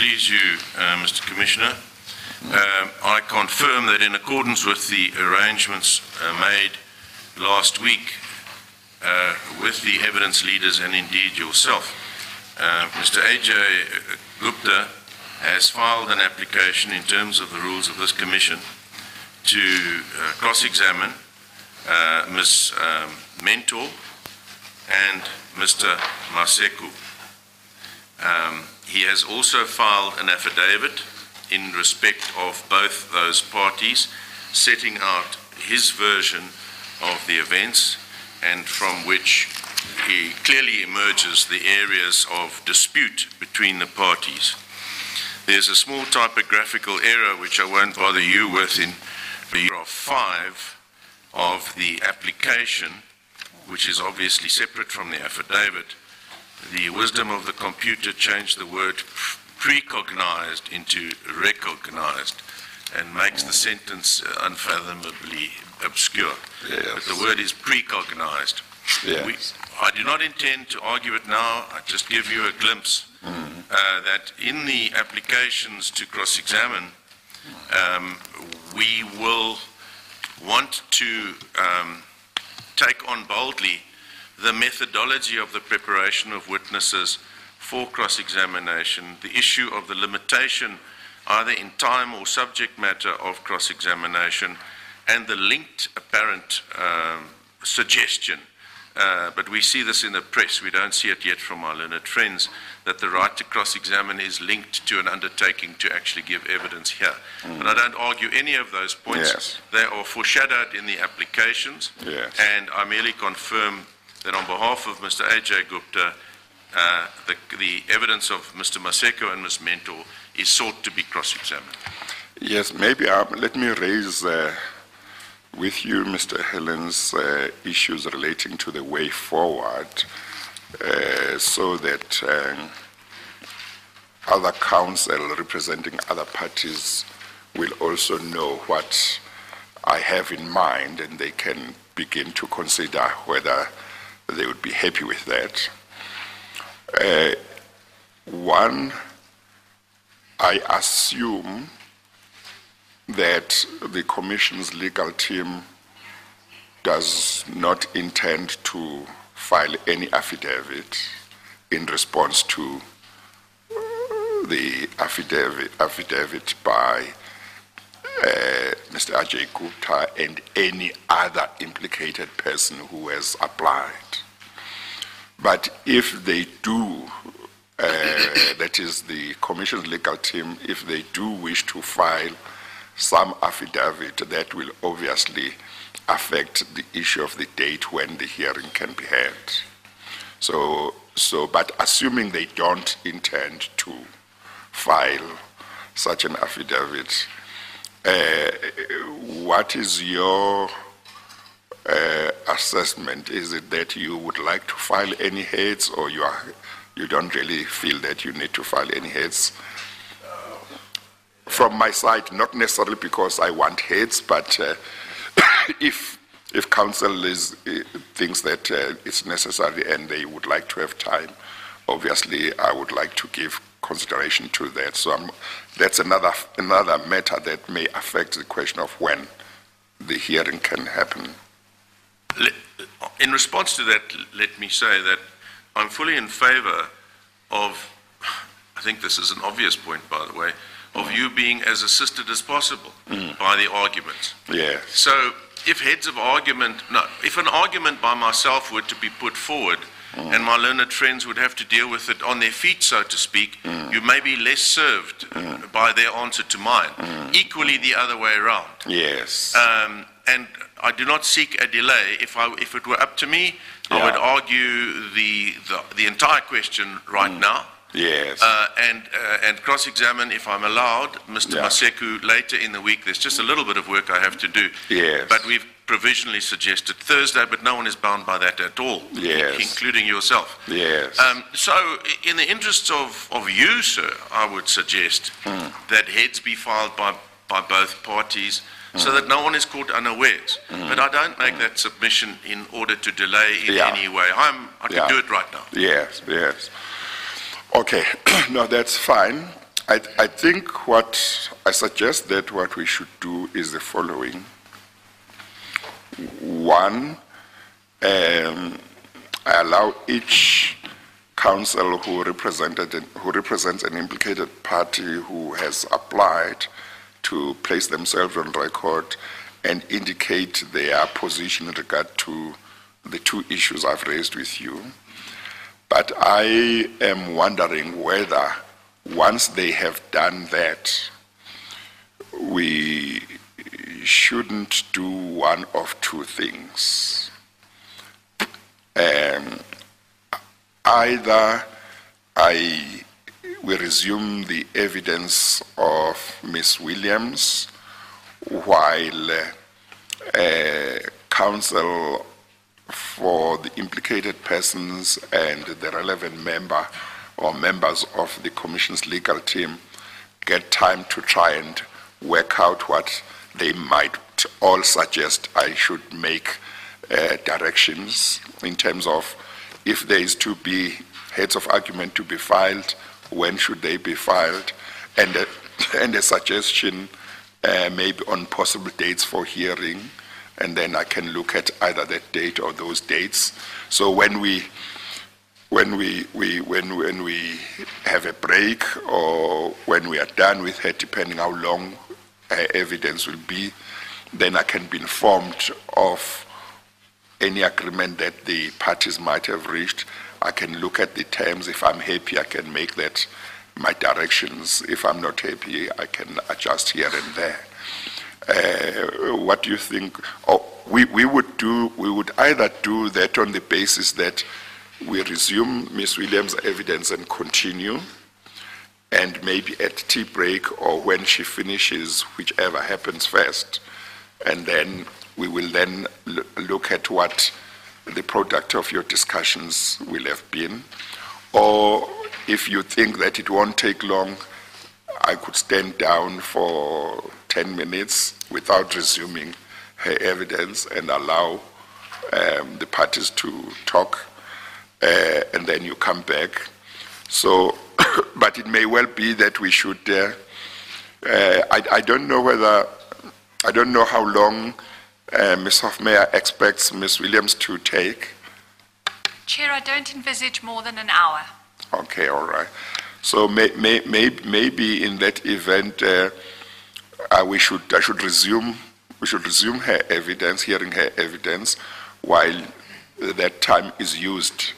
please you, uh, Mr. Commissioner, um, I confirm that in accordance with the arrangements uh, made last week uh, with the evidence leaders and indeed yourself, uh, Mr. A.J. Gupta has filed an application in terms of the rules of this commission to uh, cross-examine uh, Ms. Um, Mentor and Mr. Maseko. Um, he has also filed an affidavit in respect of both those parties, setting out his version of the events and from which he clearly emerges the areas of dispute between the parties. There's a small typographical error which I won't bother you with in paragraph 5 of the application, which is obviously separate from the affidavit. The wisdom of the computer changed the word precognized into recognized and makes the sentence unfathomably obscure. Yes. But the word is precognized. Yes. We, I do not intend to argue it now. I just give you a glimpse uh, that in the applications to cross-examine, um, we will want to um, take on boldly the methodology of the preparation of witnesses for cross-examination, the issue of the limitation either in time or subject matter of cross-examination, and the linked apparent um, suggestion uh, but we see this in the press. We don't see it yet from our learned friends that the right to cross examine is linked to an undertaking to actually give evidence here. But I don't argue any of those points. Yes. They are foreshadowed in the applications. Yes. And I merely confirm that on behalf of Mr. A.J. Gupta, uh, the, the evidence of Mr. Maseko and Ms. Mentor is sought to be cross examined. Yes, maybe um, let me raise uh, with you, Mr. Hellens, uh, issues relating to the way forward uh, so that um, other counsel representing other parties will also know what I have in mind and they can begin to consider whether they would be happy with that. Uh, one, I assume that the Commission's legal team does not intend to file any affidavit in response to the affidavit, affidavit by Mr. Ajay Gupta and any other implicated person who has applied. But if they do, uh, that is the Commission's legal team, if they do wish to file some affidavit that will obviously affect the issue of the date when the hearing can be held. So, so, but assuming they don't intend to file such an affidavit, uh, what is your uh, assessment? Is it that you would like to file any heads, or you are you don't really feel that you need to file any heads? from my side, not necessarily because I want heads, but uh, if if counsel is, uh, thinks that uh, it's necessary and they would like to have time, obviously I would like to give consideration to that. So I'm, that's another another matter that may affect the question of when the hearing can happen. In response to that, let me say that I'm fully in favor of, I think this is an obvious point, by the way, of you being as assisted as possible mm. by the arguments. Yes. So if heads of argument, no, if an argument by myself were to be put forward Mm. and my learned friends would have to deal with it on their feet, so to speak, mm. you may be less served mm. by their answer to mine. Equally the other way around. Yes. Um, and I do not seek a delay. If, I, if it were up to me, I would argue the, the, the entire question right now. Yes. Uh, and, uh, and cross-examine, if I'm allowed, Mr. Yeah. Maseko later in the week. There's just a little bit of work I have to do. Yes. But we've provisionally suggested Thursday, but no one is bound by that at all. Yes. Including yourself. yes. Um, so, in the interests of, of you, sir, I would suggest Hmm. that heads be filed by, by both parties so that no one is caught unawares. But I don't make that submission in order to delay in Hmm. Yeah. any way. I'm, I can Yeah. do it right now. Yes, yes. Okay, no, that's fine. I, I think what, I suggest that what we should do is the following. One, um, I allow each counsel who represented, who represents an implicated party who has applied to place themselves on record and indicate their position in regard to the two issues I've raised with you. But I am wondering whether, once they have done that, we shouldn't do one of two things. Um, either I we resume the evidence of Miss Williams while uh, counsel for the implicated persons and the relevant member or members of the commission's legal team get time to try and work out what they might all suggest I should make uh, directions in terms of if there is to be heads of argument to be filed, when should they be filed, and a, and a suggestion uh, maybe on possible dates for hearing, and then I can look at either that date or those dates. So when we when we, we when when we have a break or when we are done with her, depending how long her evidence will be, then I can be informed of any agreement that the parties might have reached. I can look at the terms. If I'm happy, I can make that my directions. If I'm not happy, I can adjust here and there. Uh, what do you think? Oh, we, we would do, we would either do that on the basis that we resume Ms. Williams' evidence and continue, and maybe at tea break or when she finishes, whichever happens first, and then we will then look at what the product of your discussions will have been. Or if you think that it won't take long, I could stand down for 10 minutes without resuming her evidence and allow um, the parties to talk, uh, and then you come back. So, but it may well be that we should. Uh, uh, I, I don't know whether, I don't know how long uh, Ms. Hofmeyr expects Ms. Williams to take. Chair, I don't envisage more than an hour. Okay, all right. So may, may, may, maybe in that event, we should I should resume we should resume her evidence, hearing her evidence, while that time is used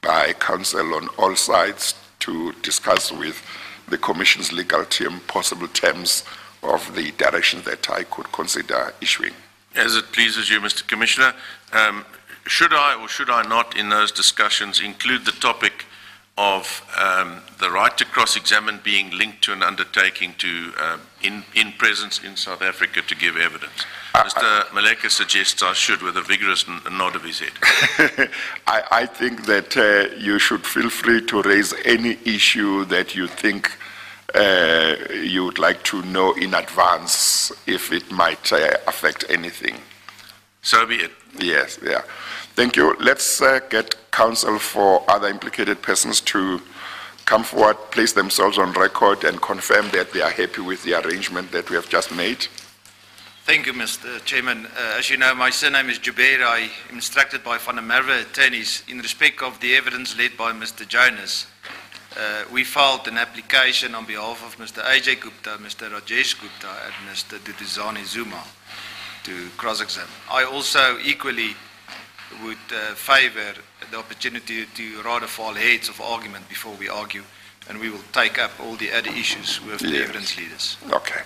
by counsel on all sides to discuss with the commission's legal team possible terms of the direction that I could consider issuing. As it pleases you, Mr. Commissioner, um, should I or should I not in those discussions include the topic of um, the right to cross-examine being linked to an undertaking to, um, in, in presence in South Africa to give evidence? Mr. Maleka suggests I should with a vigorous n- nod of his head. I, I think that uh, you should feel free to raise any issue that you think uh, you would like to know in advance if it might uh, affect anything. So be it. Yes, yeah. Thank you. Let's uh, get counsel for other implicated persons to come forward, place themselves on record, and confirm that they are happy with the arrangement that we have just made. Thank you, Mr. Chairman. Uh, as you know, my surname is Jubair. I am instructed by Van der Merwe attorneys in respect of the evidence led by Mr. Jonas. Uh, we filed an application on behalf of Mr. Ajay Gupta, Mr. Rajesh Gupta, and Mr. Duduzane Zuma to cross-examine. I also equally would uh, favor the opportunity to rather fall heads of argument before we argue, and we will take up all the other issues with the evidence leaders. Okay.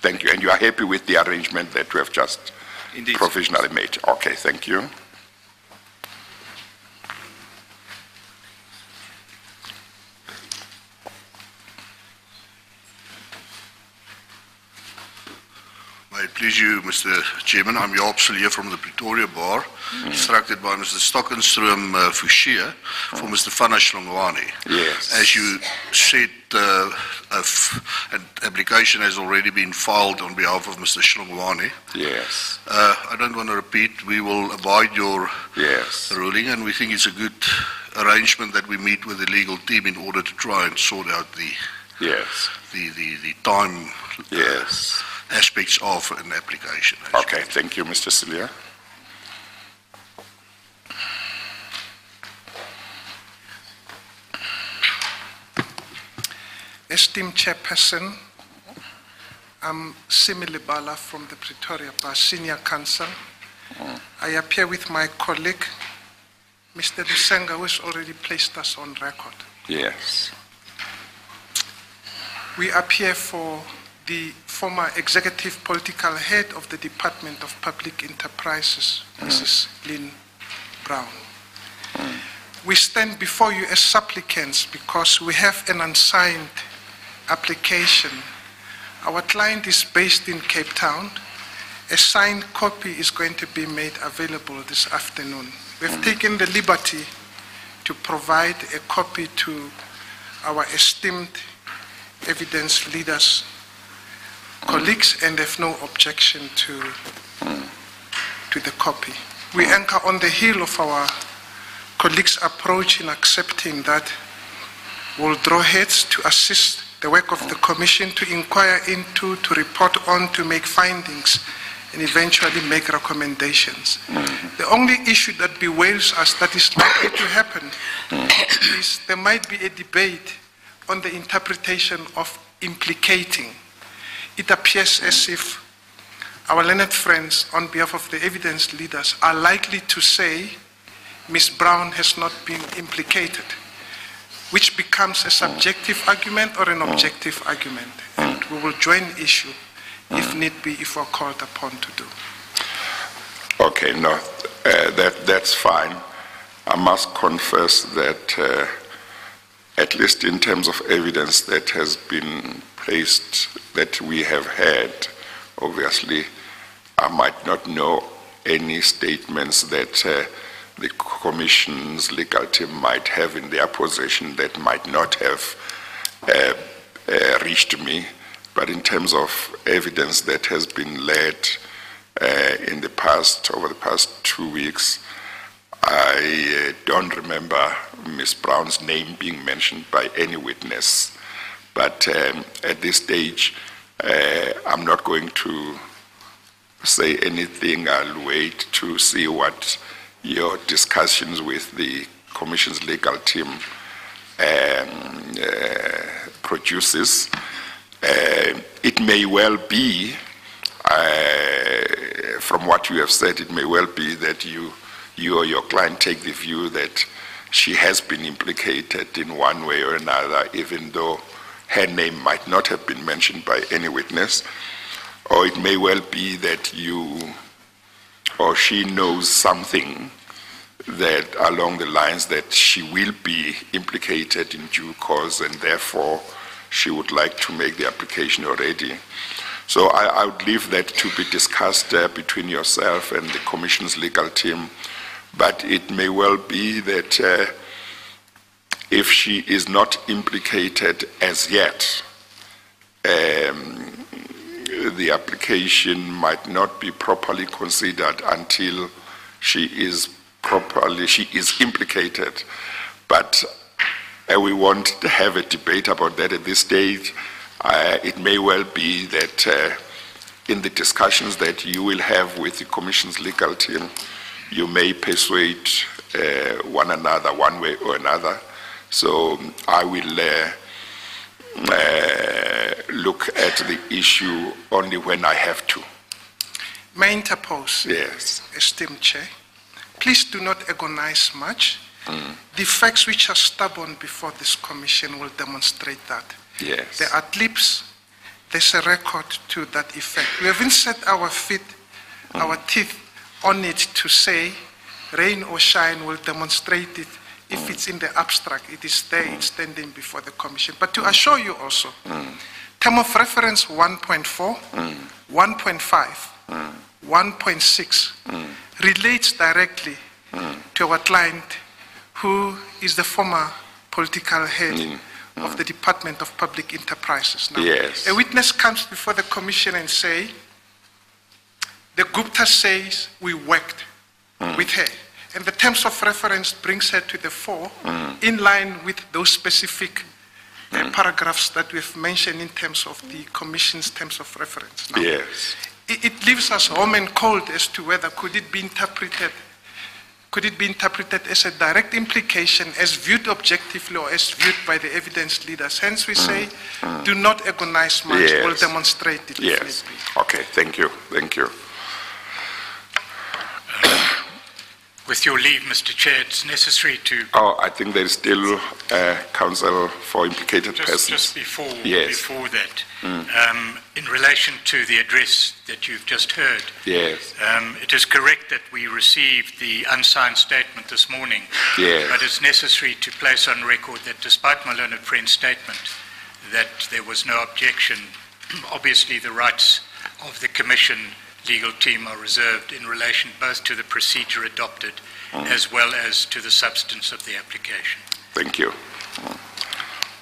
Thank you. And you are happy with the arrangement that we have just Indeed. provisionally made? Okay, thank you. Please you, Mr. Chairman, I'm Jaap Cilliers from the Pretoria Bar, instructed by Mr. Stockenstroom uh, Fouché for Mr. Fana Hlongwane. Yes. As you said, uh, an application has already been filed on behalf of Mr. Hlongwane. Yes, Uh, I don't want to repeat, we will abide your yes. ruling, and we think it's a good arrangement that we meet with the legal team in order to try and sort out the Yes, the, the, the time yes. Aspects of an application. Okay, thank you, Mr. Cilliers. Esteemed Chairperson, I'm Simi Libala from the Pretoria Bar Senior Counsel. Hmm. I appear with my colleague, Mr. Lusenga, who has already placed us on record. Yes, We appear for the former executive political head of the Department of Public Enterprises, mm. Mrs. Lynne Brown. We stand before you as supplicants because we have an unsigned application. Our client is based in Cape Town. A signed copy is going to be made available this afternoon. We've mm. taken the liberty to provide a copy to our esteemed evidence leaders, colleagues, and have no objection to, to the copy. We anchor on the heel of our colleagues' approach in accepting that we'll draw heads to assist the work of the commission to inquire into, to report on, to make findings, and eventually make recommendations. The only issue that bewails us that is likely to happen is there might be a debate on the interpretation of implicating. It appears as if our learned friends, on behalf of the evidence leaders, are likely to say Ms. Brown has not been implicated, which becomes a subjective argument or an objective argument. And we will join issue if need be, if we're called upon to do. okay, no, uh, that, that's fine. I must confess that, uh, at least in terms of evidence that has been that we have had, obviously, I might not know any statements that uh, the Commission's legal team might have in their possession that might not have uh, uh, reached me. But in terms of evidence that has been led uh, in the past, over the past two weeks, I uh, don't remember Ms. Brown's name being mentioned by any witness. But um, at this stage, uh, I'm not going to say anything. I'll wait to see what your discussions with the Commission's legal team um, uh, produces. Uh, it may well be, uh, from what you have said, it may well be that you, you or your client take the view that she has been implicated in one way or another, even though her name might not have been mentioned by any witness. Or it may well be that you or she knows something that along the lines that she will be implicated in due course and therefore she would like to make the application already. So I, I would leave that to be discussed uh, between yourself and the Commission's legal team. But it may well be that uh, if she is not implicated as yet, um, the application might not be properly considered until she is properly she is implicated. But uh, we won't have a debate about that at this stage. Uh, it may well be that uh, in the discussions that you will have with the Commission's legal team, you may persuade uh, one another one way or another. So I will uh, uh, look at the issue only when I have to. May I interpose, Yes. esteemed Chair? Please do not agonize much. The facts which are stubborn before this commission will demonstrate that. Yes. There are clips, there's a record to that effect. We haven't set our feet, our teeth on it to say, rain or shine will demonstrate it. If it's in the abstract, it is there, it's standing before the commission. But to assure you also, term of reference 1.4, 1.5, 1.6 relates directly to our client who is the former political head mm. of the Department of Public Enterprises. Now, Yes. a witness comes before the commission and say, the Gupta says we worked with her. And the terms of reference brings her to the fore mm. in line with those specific uh, mm. paragraphs that we've mentioned in terms of the commission's terms of reference. Now, Yes. it, it leaves us home and cold as to whether could it be interpreted could it be interpreted as a direct implication as viewed objectively or as viewed by the evidence leaders hence we mm. say do not agonize much we'll demonstrate it Yes. Okay, thank you, thank you. With your leave, Mr. Chair, it's necessary to, Oh, I think there is still uh, counsel for implicated just, persons. just before, Yes. before that, um, in relation to the address that you've just heard, Yes, um, it is correct that we received the unsigned statement this morning. Yes. But it's necessary to place on record that despite my learned friend's statement, that there was no objection, obviously the rights of the Commission legal team are reserved in relation both to the procedure adopted as well as to the substance of the application. thank you.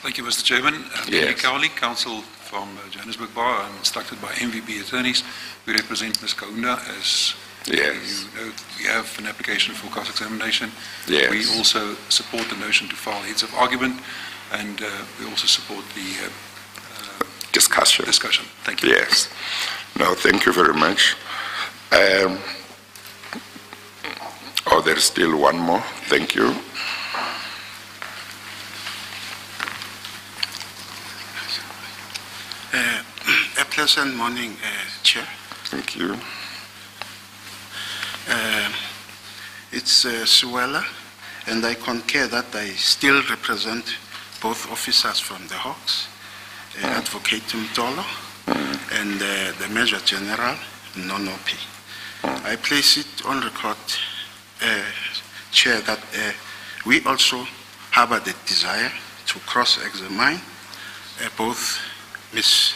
Thank you, Mr. Chairman. Uh, Henry Yes. Cowley, counsel from uh, Johannesburg Bar. I'm instructed by MVP attorneys. We represent Ms. Kaunda as Yes. you know, we have an application for cross-examination. Yes. We also support the notion to file heads of argument, and uh, we also support the uh, Discussion. discussion. Thank you. Yes. No, thank you very much. Um, Oh, there is still one more. Thank you. Uh, A pleasant morning, uh, Chair. Thank you. Uh, It's uh, Suella, and I concur that I still represent both officers from the Hawks, uh, Advocate Mtolo and uh, the Major General Mnonopi. I place it on record, uh, Chair, that uh, we also harbor the desire to cross-examine uh, both Ms.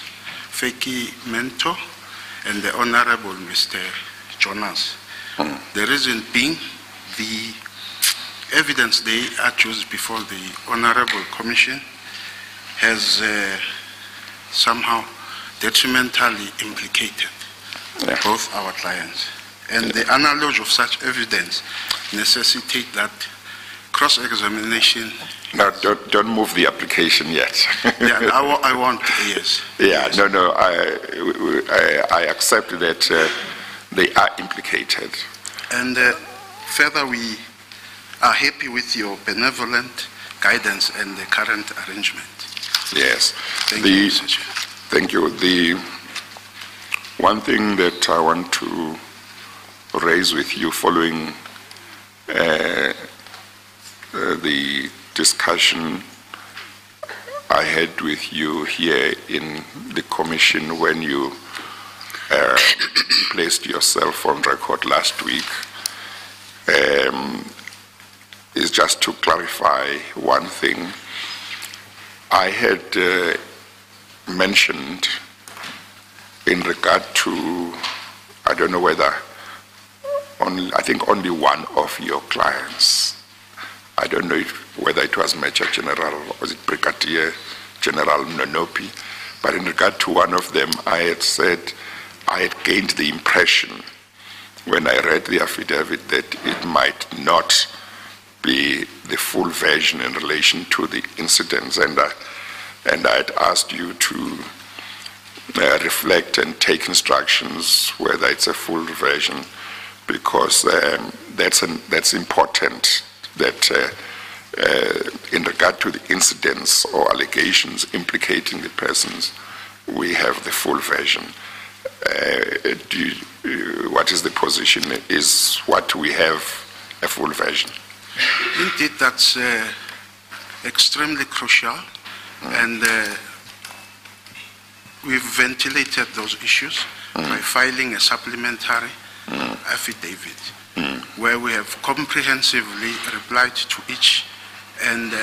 Vytjie Mentor and the Honorable Mr. Jonas. The reason being, the evidence they are adduced before the Honorable Commission has uh, somehow detrimentally implicated Yeah. both our clients. And the analogy of such evidence necessitate that cross-examination, No, don't, don't move the application yet. yeah, I, wa- I want, yes. Yeah, yes. no, no, I, I, I accept that uh, they are implicated. And uh, further, we are happy with your benevolent guidance and the current arrangement. Yes. Thank The- you, Thank you. The one thing that I want to raise with you following uh, uh, the discussion I had with you here in the commission when you uh, placed yourself on record last week um, is just to clarify one thing. I had uh, mentioned in regard to, I don't know whether, only, I think only one of your clients. I don't know if, whether it was Major General was it Brigadier General Mnonopi, but in regard to one of them, I had said I had gained the impression when I read the affidavit that it might not be the full version in relation to the incidents, and I, and I had asked you to uh, reflect and take instructions whether it's a full version, because um, that's an, that's important. That uh, uh, in regard to the incidents or allegations implicating the persons, we have the full version. Uh, you, uh, what is the position? Is what we have a full version? Indeed, that's uh, extremely crucial, and uh, we've ventilated those issues by filing a supplementary affidavit where we have comprehensively replied to each and uh,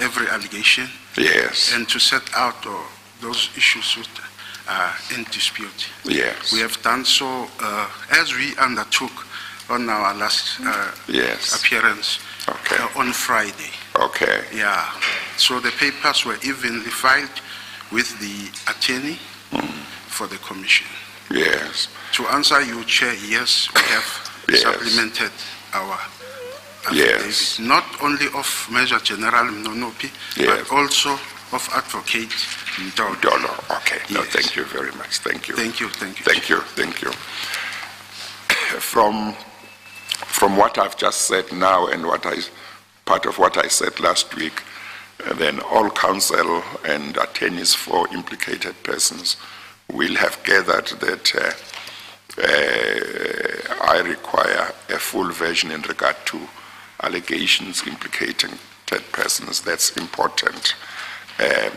every allegation Yes. and to set out uh, those issues that are in dispute. yes. We have done so uh, as we undertook on our last uh, yes. appearance Okay. uh, on Friday. Okay. Yeah. So the papers were evenly filed with the attorney for the commission. Yes. To answer you, Chair, yes, we have Yes. supplemented our Yes. not only of Major General Mnonopi, Yes. but also of Advocate. Dolo, okay. No, thank you very much, thank you. Thank you, thank you. Thank you, thank you. From, from what I've just said now and what I, part of what I said last week, uh, then all counsel and attorneys for implicated persons will have gathered that uh, uh, I require a full version in regard to allegations implicating persons. That's important. Uh,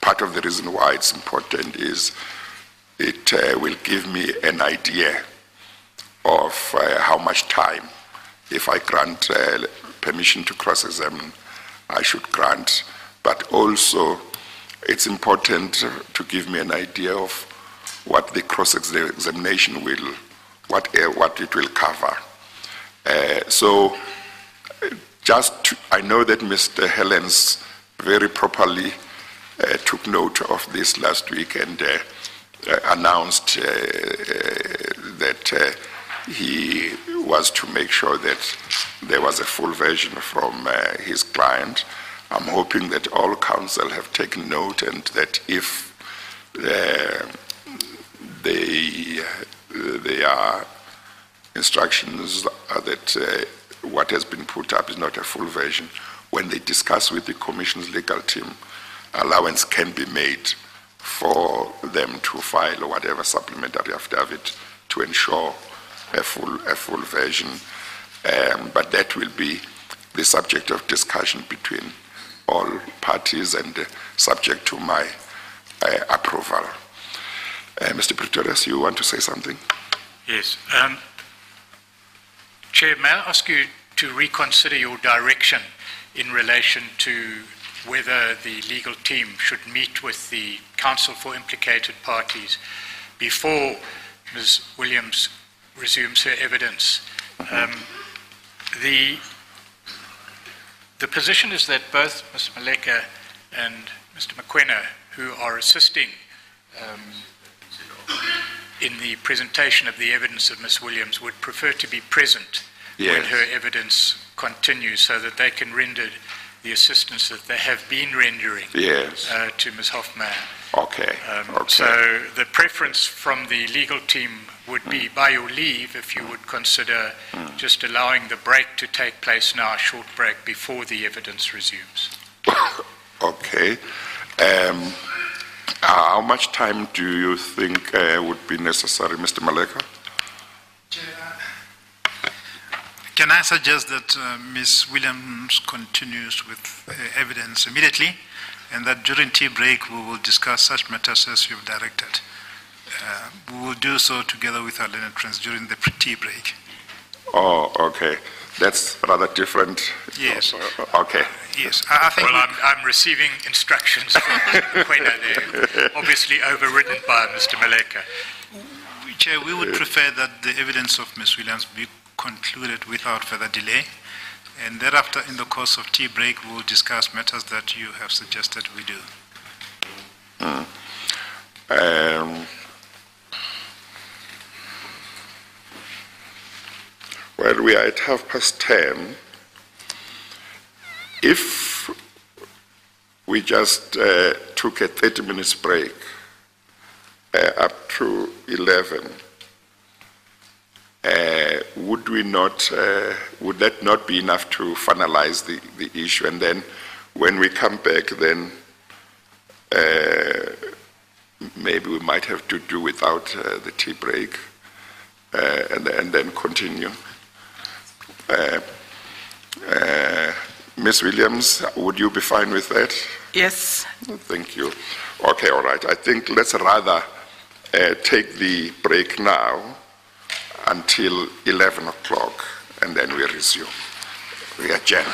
Part of the reason why it's important is it uh, will give me an idea of uh, how much time, if I grant uh, permission to cross-examine, I should grant. But also, it's important to give me an idea of what the cross-examination will, what, uh, what it will cover. Uh, So, just, to- I know that Mr. Hellens very properly uh, took note of this last week and uh, announced that he was to make sure that there was a full version from uh, his client. I'm hoping that all counsel have taken note and that if uh, they, uh, instructions are that uh, what has been put up is not a full version. When they discuss with the Commission's legal team, allowance can be made for them to file whatever supplementary affidavit to ensure a full, a full version. Um, but that will be the subject of discussion between all parties and uh, subject to my uh, approval. Uh, Mr. Pretorius, you want to say something? Yes. Um, Chair, may I ask you to reconsider your direction in relation to whether the legal team should meet with the counsel for implicated parties before Ms. Williams resumes her evidence? Um, the, the position is that both Ms. Maleka and Mr. McQuena, who are assisting um, in the presentation of the evidence of Ms. Williams would prefer to be present when her evidence continues so that they can render the assistance that they have been rendering Yes. uh, to Ms. Hofmeyr. Okay. Um, okay. So the preference from the legal team would be, Hmm. by your leave, if you would consider just allowing the break to take place now, a short break before the evidence resumes. Okay. Um, how much time do you think uh, would be necessary, Mr. Maleka? Can I suggest that uh, Ms. Williams continues with uh, evidence immediately, and that during tea break, we will discuss such matters as you've directed? Uh, We will do so together with our learned friends during the tea break. Oh, okay. That's rather different. Yes. Okay. Yes, I I think, Well, I'm, I'm receiving instructions from Mr. Kwena there, obviously overridden by Mr. Maleka. Chair, we would prefer that the evidence of Ms. Williams be concluded without further delay, and thereafter, in the course of tea break, we will discuss matters that you have suggested we do. Um, well, we are at half past 10. If we just uh, took a 30 minutes break uh, up to 11, uh, would we not, uh, would that not be enough to finalize the, the issue? And then when we come back, then uh, maybe we might have to do without uh, the tea break uh, and, and then continue. Uh, uh, Ms. Williams, would you be fine with that? Yes, Thank you. Okay, all right. I think let's rather uh, take the break now until 11 o'clock and then we resume. We adjourn.